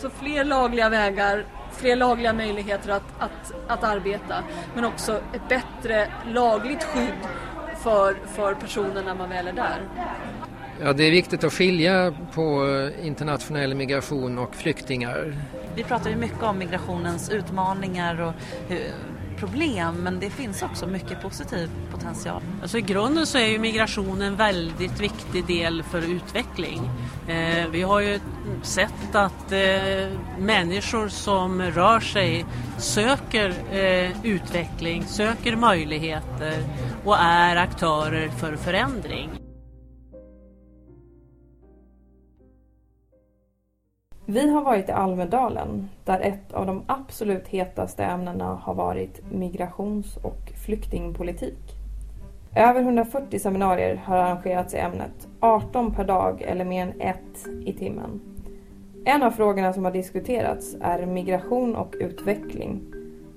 Så fler lagliga vägar, fler lagliga möjligheter att, att, att arbeta men också ett bättre lagligt skydd för, för personen när man väl är där. Ja, det är viktigt att skilja på internationell migration och flyktingar. Vi pratar ju mycket om migrationens utmaningar och problem men det finns också mycket positiv potential. Alltså I grunden så är ju migration en väldigt viktig del för utveckling. Eh, vi har ju sett att eh, människor som rör sig söker eh, utveckling, söker möjligheter och är aktörer för förändring. Vi har varit i Almedalen där ett av de absolut hetaste ämnena har varit migrations och flyktingpolitik. Över 140 seminarier har arrangerats i ämnet, 18 per dag eller mer än ett i timmen. En av frågorna som har diskuterats är migration och utveckling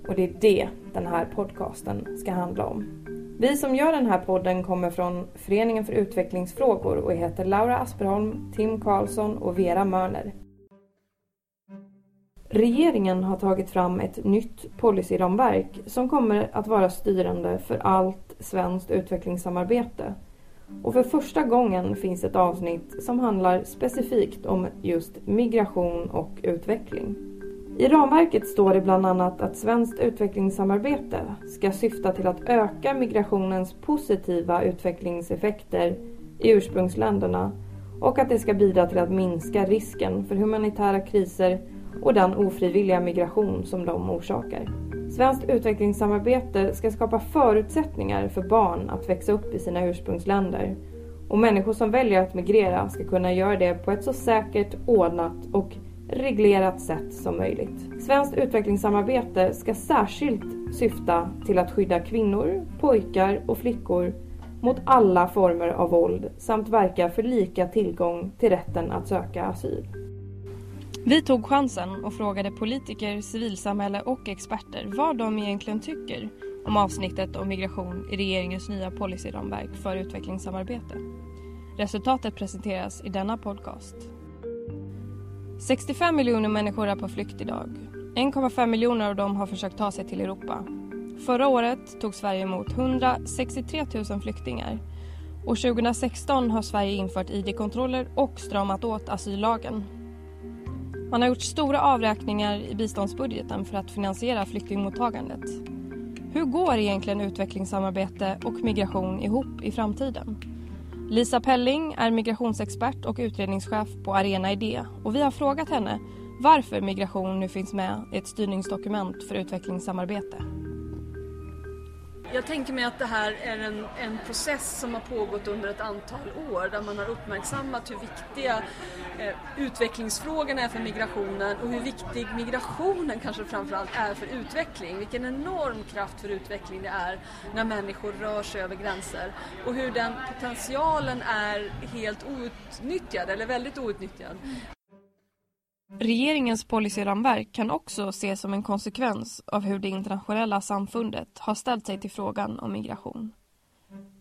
och det är det den här podcasten ska handla om. Vi som gör den här podden kommer från Föreningen för utvecklingsfrågor och heter Laura Asperholm, Tim Karlsson och Vera Mörner. Regeringen har tagit fram ett nytt policyramverk som kommer att vara styrande för allt svenskt utvecklingssamarbete. Och för första gången finns ett avsnitt som handlar specifikt om just migration och utveckling. I ramverket står det bland annat att svenskt utvecklingssamarbete ska syfta till att öka migrationens positiva utvecklingseffekter i ursprungsländerna och att det ska bidra till att minska risken för humanitära kriser och den ofrivilliga migration som de orsakar. Svenskt utvecklingssamarbete ska skapa förutsättningar för barn att växa upp i sina ursprungsländer och människor som väljer att migrera ska kunna göra det på ett så säkert, ordnat och reglerat sätt som möjligt. Svenskt utvecklingssamarbete ska särskilt syfta till att skydda kvinnor, pojkar och flickor mot alla former av våld samt verka för lika tillgång till rätten att söka asyl. Vi tog chansen och frågade politiker, civilsamhälle och experter vad de egentligen tycker om avsnittet om migration i regeringens nya policyramverk för utvecklingssamarbete. Resultatet presenteras i denna podcast. 65 miljoner människor är på flykt idag. 1,5 miljoner av dem har försökt ta sig till Europa. Förra året tog Sverige emot 163 000 flyktingar och 2016 har Sverige infört id-kontroller och stramat åt asyllagen man har gjort stora avräkningar i biståndsbudgeten för att finansiera flyktingmottagandet. Hur går egentligen utvecklingssamarbete och migration ihop i framtiden? Lisa Pelling är migrationsexpert och utredningschef på Arena Idé och vi har frågat henne varför migration nu finns med i ett styrningsdokument för utvecklingssamarbete. Jag tänker mig att det här är en, en process som har pågått under ett antal år där man har uppmärksammat hur viktiga eh, utvecklingsfrågorna är för migrationen och hur viktig migrationen kanske framförallt är för utveckling. Vilken enorm kraft för utveckling det är när människor rör sig över gränser och hur den potentialen är helt outnyttjad eller väldigt outnyttjad. Regeringens policyramverk kan också ses som en konsekvens av hur det internationella samfundet har ställt sig till frågan om migration.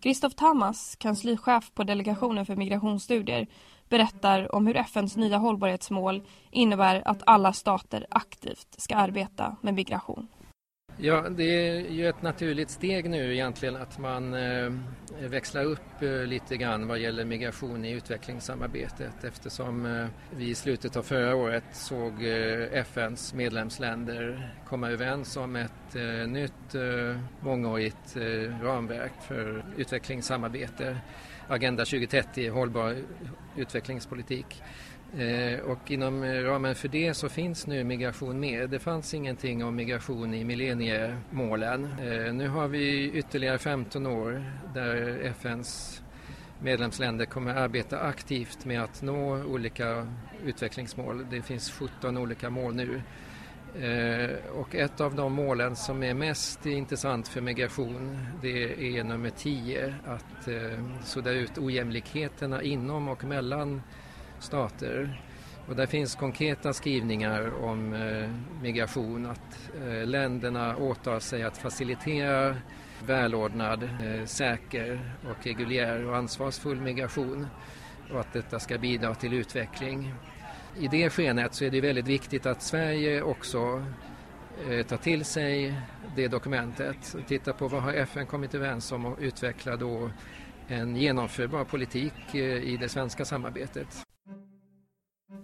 Christoph Tamas, kanslichef på Delegationen för migrationsstudier, berättar om hur FNs nya hållbarhetsmål innebär att alla stater aktivt ska arbeta med migration. Ja, det är ju ett naturligt steg nu egentligen att man eh, växlar upp eh, lite grann vad gäller migration i utvecklingssamarbetet eftersom eh, vi i slutet av förra året såg eh, FNs medlemsländer komma överens om ett eh, nytt eh, mångårigt eh, ramverk för utvecklingssamarbete, Agenda 2030, hållbar utvecklingspolitik. Eh, och inom eh, ramen för det så finns nu migration med. Det fanns ingenting om migration i millenniemålen. Eh, nu har vi ytterligare 15 år där FNs medlemsländer kommer arbeta aktivt med att nå olika utvecklingsmål. Det finns 17 olika mål nu. Och ett av de målen som är mest intressant för migration det är nummer 10, att sudda ut ojämlikheterna inom och mellan stater. Och där finns konkreta skrivningar om eh, migration, att eh, länderna åtar sig att facilitera välordnad, eh, säker och reguljär och ansvarsfull migration och att detta ska bidra till utveckling. I det skenet så är det väldigt viktigt att Sverige också eh, tar till sig det dokumentet och tittar på vad har FN kommit överens om och utveckla då en genomförbar politik eh, i det svenska samarbetet.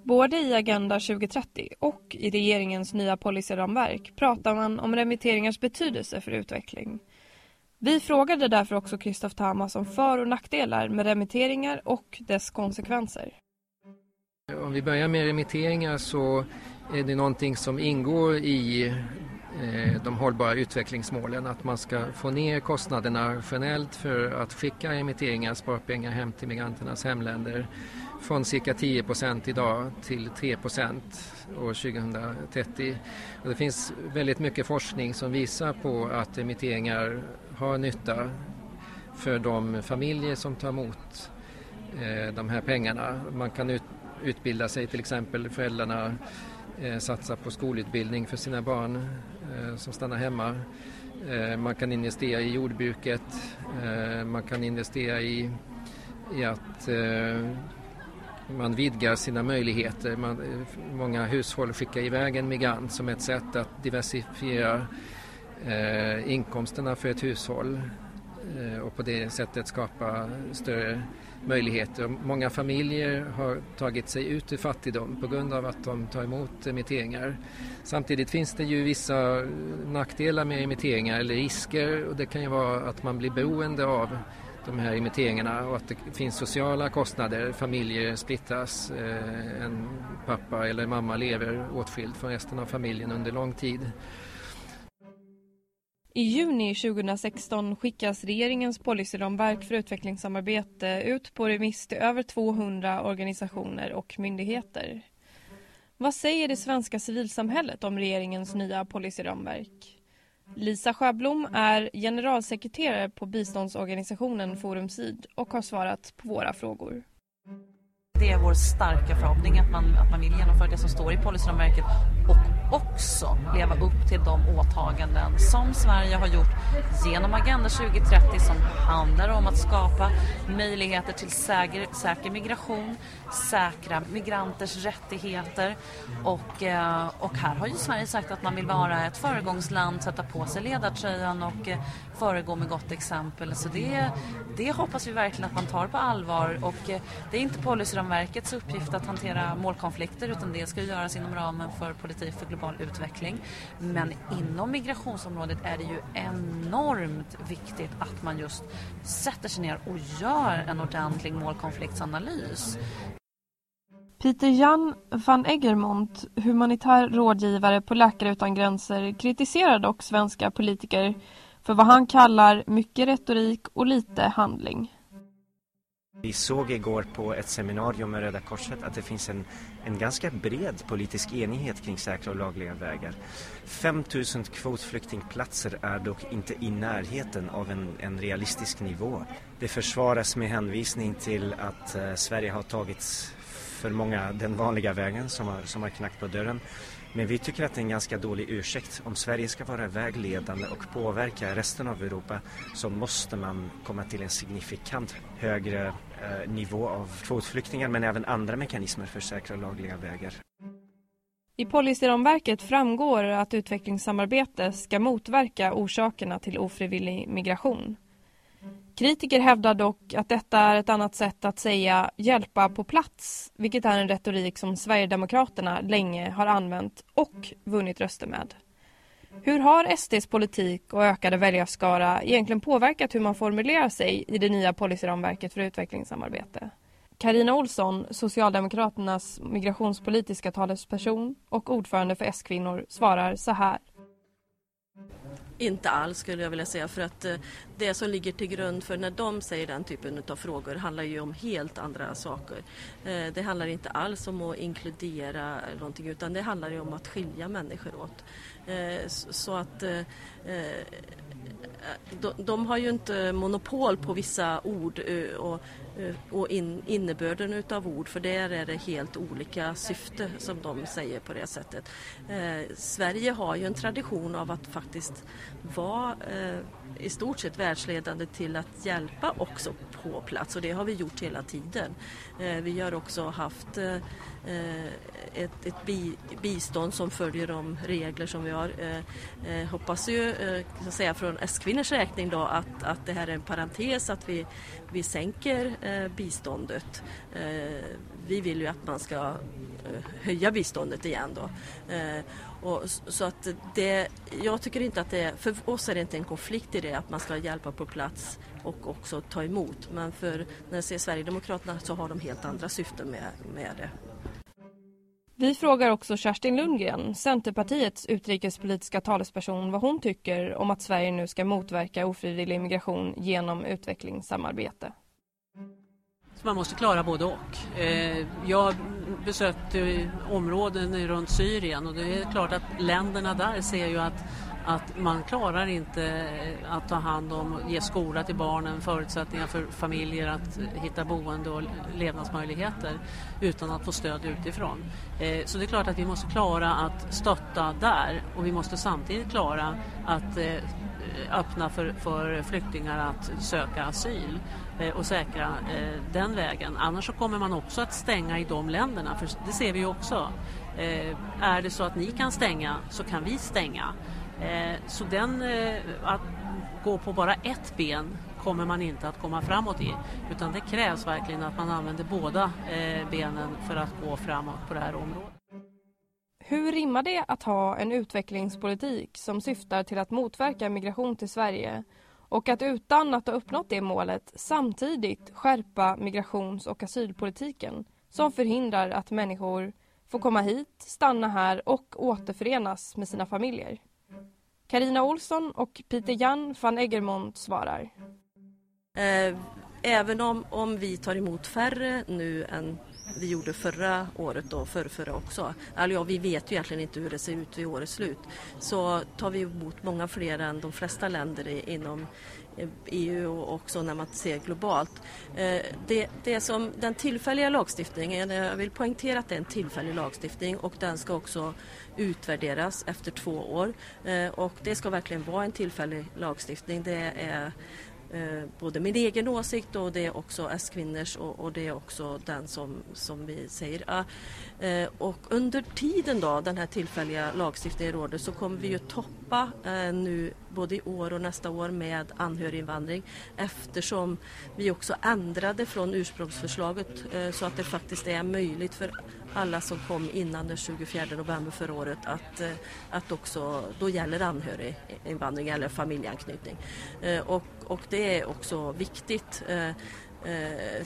Både i Agenda 2030 och i regeringens nya policyramverk pratar man om remitteringars betydelse för utveckling. Vi frågade därför också Kristof Tamas om för och nackdelar med remitteringar och dess konsekvenser. Om vi börjar med remitteringar så är det någonting som ingår i eh, de hållbara utvecklingsmålen att man ska få ner kostnaderna generellt för att skicka remitteringar, sparpengar hem till migranternas hemländer från cirka 10 procent idag till 3 procent år 2030. Och det finns väldigt mycket forskning som visar på att emitteringar har nytta för de familjer som tar emot eh, de här pengarna. Man kan ut, utbilda sig till exempel, föräldrarna eh, satsar på skolutbildning för sina barn eh, som stannar hemma. Eh, man kan investera i jordbruket, eh, man kan investera i, i att eh, man vidgar sina möjligheter. Man, eh, många hushåll skickar iväg en migrant som ett sätt att diversifiera eh, inkomsterna för ett hushåll eh, och på det sättet skapa större möjligheter. Många familjer har tagit sig ut ur fattigdom på grund av att de tar emot emitteringar. Samtidigt finns det ju vissa nackdelar med emitteringar eller risker och det kan ju vara att man blir beroende av de här imiteringarna och att det finns sociala kostnader. Familjer splittras, eh, en pappa eller mamma lever åtskild från resten av familjen under lång tid. I juni 2016 skickas regeringens policyramverk för utvecklingssamarbete ut på remiss till över 200 organisationer och myndigheter. Vad säger det svenska civilsamhället om regeringens nya policyramverk? Lisa Sjöblom är generalsekreterare på biståndsorganisationen Forum Syd och har svarat på våra frågor. Det är vår starka förhoppning att man, att man vill genomföra det som står i policyramverket och också leva upp till de åtaganden som Sverige har gjort genom Agenda 2030 som handlar om att skapa möjligheter till säker, säker migration, säkra migranters rättigheter och, eh, och här har ju Sverige sagt att man vill vara ett föregångsland, sätta på sig ledartröjan och eh, föregå med gott exempel. Så det, det hoppas vi verkligen att man tar på allvar och eh, det är inte policyramverkets uppgift att hantera målkonflikter utan det ska göras inom ramen för politik för global utveckling. Men inom migrationsområdet är det ju enormt viktigt att man just sätter sig ner och gör en ordentlig målkonfliktsanalys. Peter Jan van Eggermont, humanitär rådgivare på Läkare utan gränser, kritiserar dock svenska politiker för vad han kallar mycket retorik och lite handling. Vi såg igår på ett seminarium med Röda Korset att det finns en, en ganska bred politisk enighet kring säkra och lagliga vägar. 5000 kvotflyktingplatser är dock inte i närheten av en, en realistisk nivå. Det försvaras med hänvisning till att eh, Sverige har tagit för många den vanliga vägen som har, som har knackat på dörren. Men vi tycker att det är en ganska dålig ursäkt. Om Sverige ska vara vägledande och påverka resten av Europa så måste man komma till en signifikant högre eh, nivå av kvotflyktingar men även andra mekanismer för säkra och lagliga vägar. I policyramverket framgår att utvecklingssamarbete ska motverka orsakerna till ofrivillig migration. Kritiker hävdar dock att detta är ett annat sätt att säga hjälpa på plats, vilket är en retorik som Sverigedemokraterna länge har använt och vunnit röster med. Hur har SDs politik och ökade väljarskara egentligen påverkat hur man formulerar sig i det nya policyramverket för utvecklingssamarbete? Karina Olsson, Socialdemokraternas migrationspolitiska talesperson och ordförande för S-kvinnor, svarar så här. Inte alls skulle jag vilja säga för att eh, det som ligger till grund för när de säger den typen av frågor handlar ju om helt andra saker. Eh, det handlar inte alls om att inkludera någonting utan det handlar ju om att skilja människor åt. Eh, så att de, de har ju inte monopol på vissa ord och och in, innebörden utav ord för där är det helt olika syfte som de säger på det sättet. Sverige har ju en tradition av att faktiskt var eh, i stort sett världsledande till att hjälpa också på plats och det har vi gjort hela tiden. Eh, vi har också haft eh, Eh, ett, ett bi, bistånd som följer de regler som vi har. Eh, eh hoppas ju eh, så att säga, från S-kvinnors räkning då att, att det här är en parentes, att vi, vi sänker biståndet. Vi vill ju att man ska höja biståndet igen då. Och, så att det, jag tycker inte att det för oss är det inte en konflikt i det att man ska hjälpa på plats och också ta emot. Men för när jag ser Sverigedemokraterna så har de helt andra syften med, med det. Vi frågar också Kerstin Lundgren, Centerpartiets utrikespolitiska talesperson, vad hon tycker om att Sverige nu ska motverka ofrivillig migration genom utvecklingssamarbete man måste klara både och. Eh, jag besökte områden runt Syrien och det är klart att länderna där ser ju att att man klarar inte att ta hand om och ge skola till barnen, förutsättningar för familjer att hitta boende och levnadsmöjligheter utan att få stöd utifrån. Eh, så det är klart att vi måste klara att stötta där och vi måste samtidigt klara att eh, öppna för, för flyktingar att söka asyl. Eh, och säkra eh, den vägen. Annars så kommer man också att stänga i de länderna, för det ser vi ju också. Eh, är det så att ni kan stänga så kan vi stänga. Eh, så den, eh, att gå på bara ett ben kommer man inte att komma framåt i. Utan det krävs verkligen att man använder båda benen för att gå framåt på det här området. Hur rimmar det att ha en utvecklingspolitik som syftar till att motverka migration till Sverige och att utan att ha uppnått det målet samtidigt skärpa migrations och asylpolitiken som förhindrar att människor får komma hit, stanna här och återförenas med sina familjer. Karina Olsson och Peter Jan van Eggermont svarar. Eh, även om, om vi tar emot färre nu än vi gjorde förra året och förra, också. Alltså, ja, vi vet ju egentligen inte hur det ser ut vid årets slut. Så tar vi emot många fler än de flesta länder inom eh, EU och också när man ser globalt. Eh, det, det som den tillfälliga lagstiftningen, eh, jag vill poängtera att det är en tillfällig lagstiftning och den ska också utvärderas efter två år. Och det ska verkligen vara en tillfällig lagstiftning. Det är Eh, både min egen åsikt och det är också S-kvinnors och, och, det är också den som, som vi säger. Ah. Eh, och under tiden då den här tillfälliga lagstiftningen råder så kommer vi ju toppa eh, nu både i år och nästa år med anhöriginvandring eftersom vi också ändrade från ursprungsförslaget eh, så att det faktiskt är möjligt för alla som kom innan den 24 november förra året att, eh, att också, då gäller anhöriginvandring eller familjeanknytning. Eh, och, och det är också viktigt eh,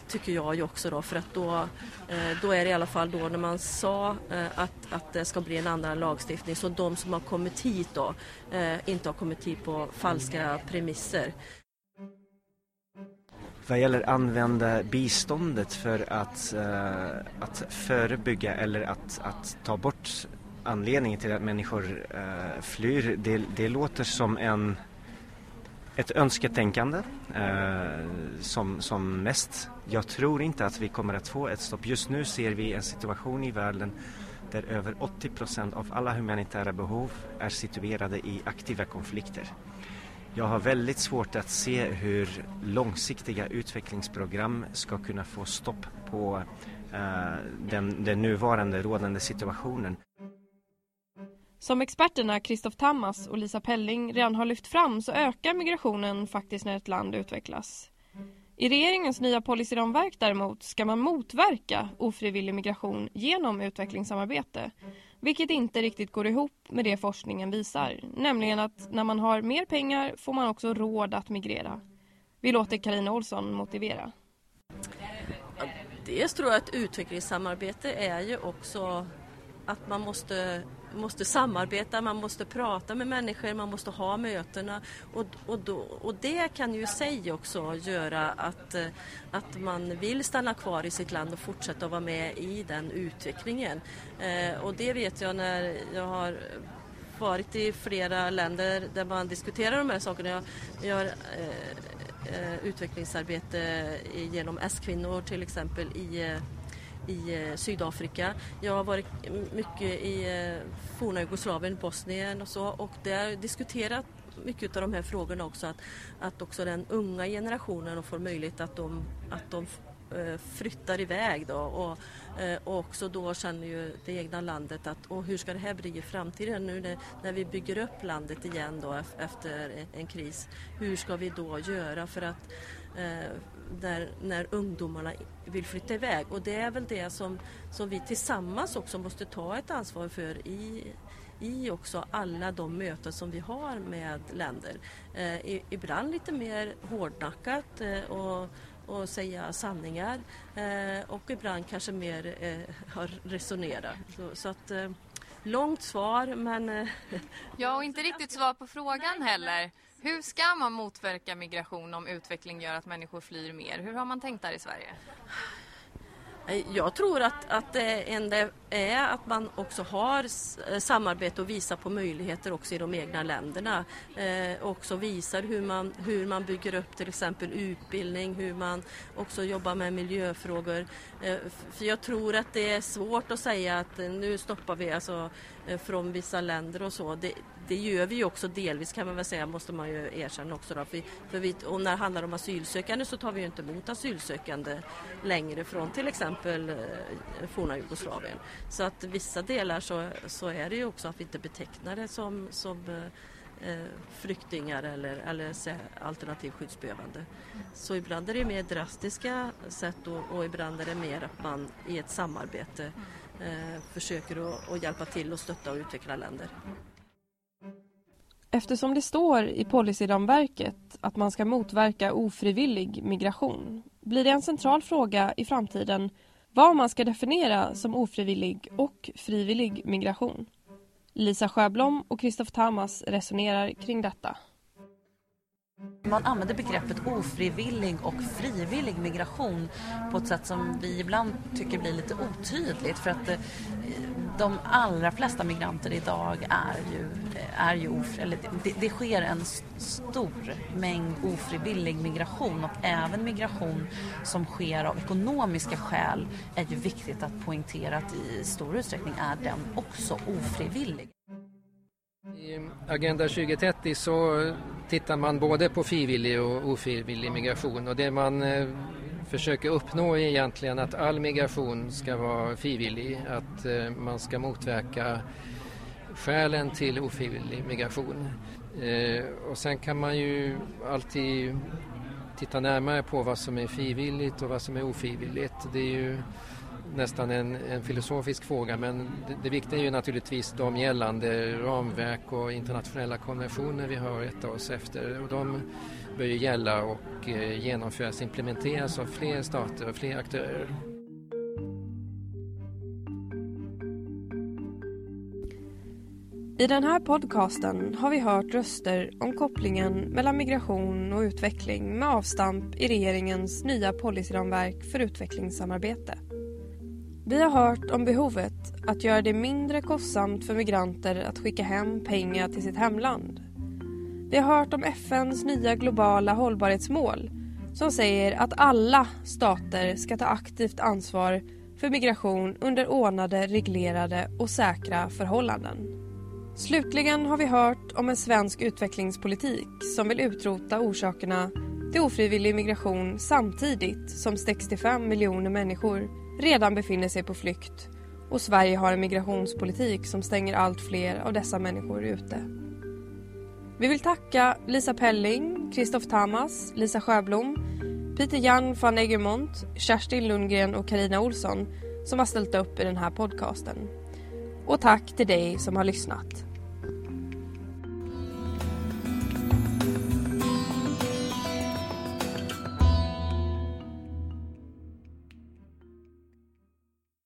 tycker jag ju också då för att då, då är det i alla fall då när man sa att, att det ska bli en annan lagstiftning så de som har kommit hit då inte har kommit hit på falska premisser vad gäller använda biståndet för att, uh, att förebygga eller att, att ta bort anledningen till att människor uh, flyr, det, det låter som en, ett önsketänkande uh, som, som mest. Jag tror inte att vi kommer att få ett stopp. Just nu ser vi en situation i världen där över 80 procent av alla humanitära behov är situerade i aktiva konflikter. Jag har väldigt svårt att se hur långsiktiga utvecklingsprogram ska kunna få stopp på eh, den, den nuvarande rådande situationen. Som experterna Kristoff Tammas och Lisa Pelling redan har lyft fram så ökar migrationen faktiskt när ett land utvecklas. I regeringens nya policyramverk däremot ska man motverka ofrivillig migration genom utvecklingssamarbete vilket inte riktigt går ihop med det forskningen visar. Nämligen att när man har mer pengar får man också råd att migrera. Vi låter Karina Olsson motivera. Dels tror jag att utvecklingssamarbete är ju också att man måste måste samarbeta, man måste prata med människor, man måste ha mötena och, och, då, och det kan ju i sig också göra att, eh, att man vill stanna kvar i sitt land och fortsätta vara med i den utvecklingen. Eh, och det vet jag när jag har varit i flera länder där man diskuterar de här sakerna. Jag, jag har eh, eh utvecklingsarbete genom S-kvinnor till exempel i eh, i eh, Sydafrika. Jag har varit mycket i eh, forna Jugoslavien, Bosnien och så och där diskuterat mycket av de här frågorna också att, att också den unga generationen får möjlighet att de, att de eh, flyttar iväg då och, eh, och också då känner ju det egna landet att och hur ska det här bli i framtiden nu när, när vi bygger upp landet igen då efter en kris. Hur ska vi då göra för att eh, där, när ungdomarna vill flytta iväg och det är väl det som, som vi tillsammans också måste ta ett ansvar för i, i också alla de möten som vi har med länder. Eh, ibland lite mer hårdnackat eh, och, och säga sanningar eh, och ibland kanske mer eh, resonera. Så, så att, eh, långt svar men... Eh, ja, och inte riktigt svar på frågan heller. Hur ska man motverka migration om utveckling gör att människor flyr mer? Hur har man tänkt där i Sverige? Eh, jag tror att, att eh, det enda är att man också har eh, samarbete och visar på möjligheter också i de egna länderna. Eh, också visar hur man, hur man bygger upp till exempel utbildning, hur man också jobbar med miljöfrågor. Eh, för jag tror att det är svårt att säga att nu stoppar vi alltså eh, från vissa länder och så. Det, det gör vi ju också delvis kan man väl säga, måste man ju erkänna också. Då. För, för vi, och när det handlar om asylsökande så tar vi ju inte emot asylsökande längre från till exempel eh, forna Jugoslavien. Så att vissa delar så, så är det ju också att vi inte betecknar det som, som eh, eh flyktingar eller, eller alternativ skyddsbehövande. Så ibland är det mer drastiska sätt och, och ibland är det mer att man i ett samarbete eh, försöker att, att hjälpa till och stötta och utveckla länder. Eftersom det står i policyramverket att man ska motverka ofrivillig migration blir det en central fråga i framtiden vad man ska definiera som ofrivillig och frivillig migration. Lisa Sjöblom och Kristoff Tamas resonerar kring detta. Man använder begreppet ofrivillig och frivillig migration på ett sätt som vi ibland tycker blir lite otydligt för att eh, de allra flesta migranter idag är ju, eh, är ju eller det, det sker en stor mängd ofrivillig migration och även migration som sker av ekonomiska skäl är ju viktigt att poängtera att i stor utsträckning är den också ofrivillig. I Agenda 2030 så tittar man både på frivillig och ofrivillig migration och det man eh, försöker uppnå är egentligen att all migration ska vara frivillig, att eh, man ska motverka skälen till ofrivillig migration. Eh, och sen kan man ju alltid titta närmare på vad som är frivilligt och vad som är ofrivilligt. Det är ju nästan en, en filosofisk fråga men det, det, viktiga är ju naturligtvis de gällande ramverk och internationella konventioner vi har att rätta oss efter och de bör ju gälla och eh, genomföras, implementeras av fler stater och fler aktörer. I den här podcasten har vi hört röster om kopplingen mellan migration och utveckling med avstamp i regeringens nya policyramverk för utvecklingssamarbete. Vi har hört om behovet att göra det mindre kostsamt för migranter att skicka hem pengar till sitt hemland. Vi har hört om FNs nya globala hållbarhetsmål som säger att alla stater ska ta aktivt ansvar för migration under ordnade, reglerade och säkra förhållanden. Slutligen har vi hört om en svensk utvecklingspolitik som vill utrota orsakerna till ofrivillig migration samtidigt som 65 miljoner människor redan befinner sig på flykt och Sverige har en migrationspolitik som stänger allt fler av dessa människor ute. Vi vill tacka Lisa Pelling, Kristoff Tamas, Lisa Sjöblom, Peter Jan van Egermont, Kerstin Lundgren och Karina Olsson som har ställt upp i den här podcasten. Och tack till dig som har lyssnat.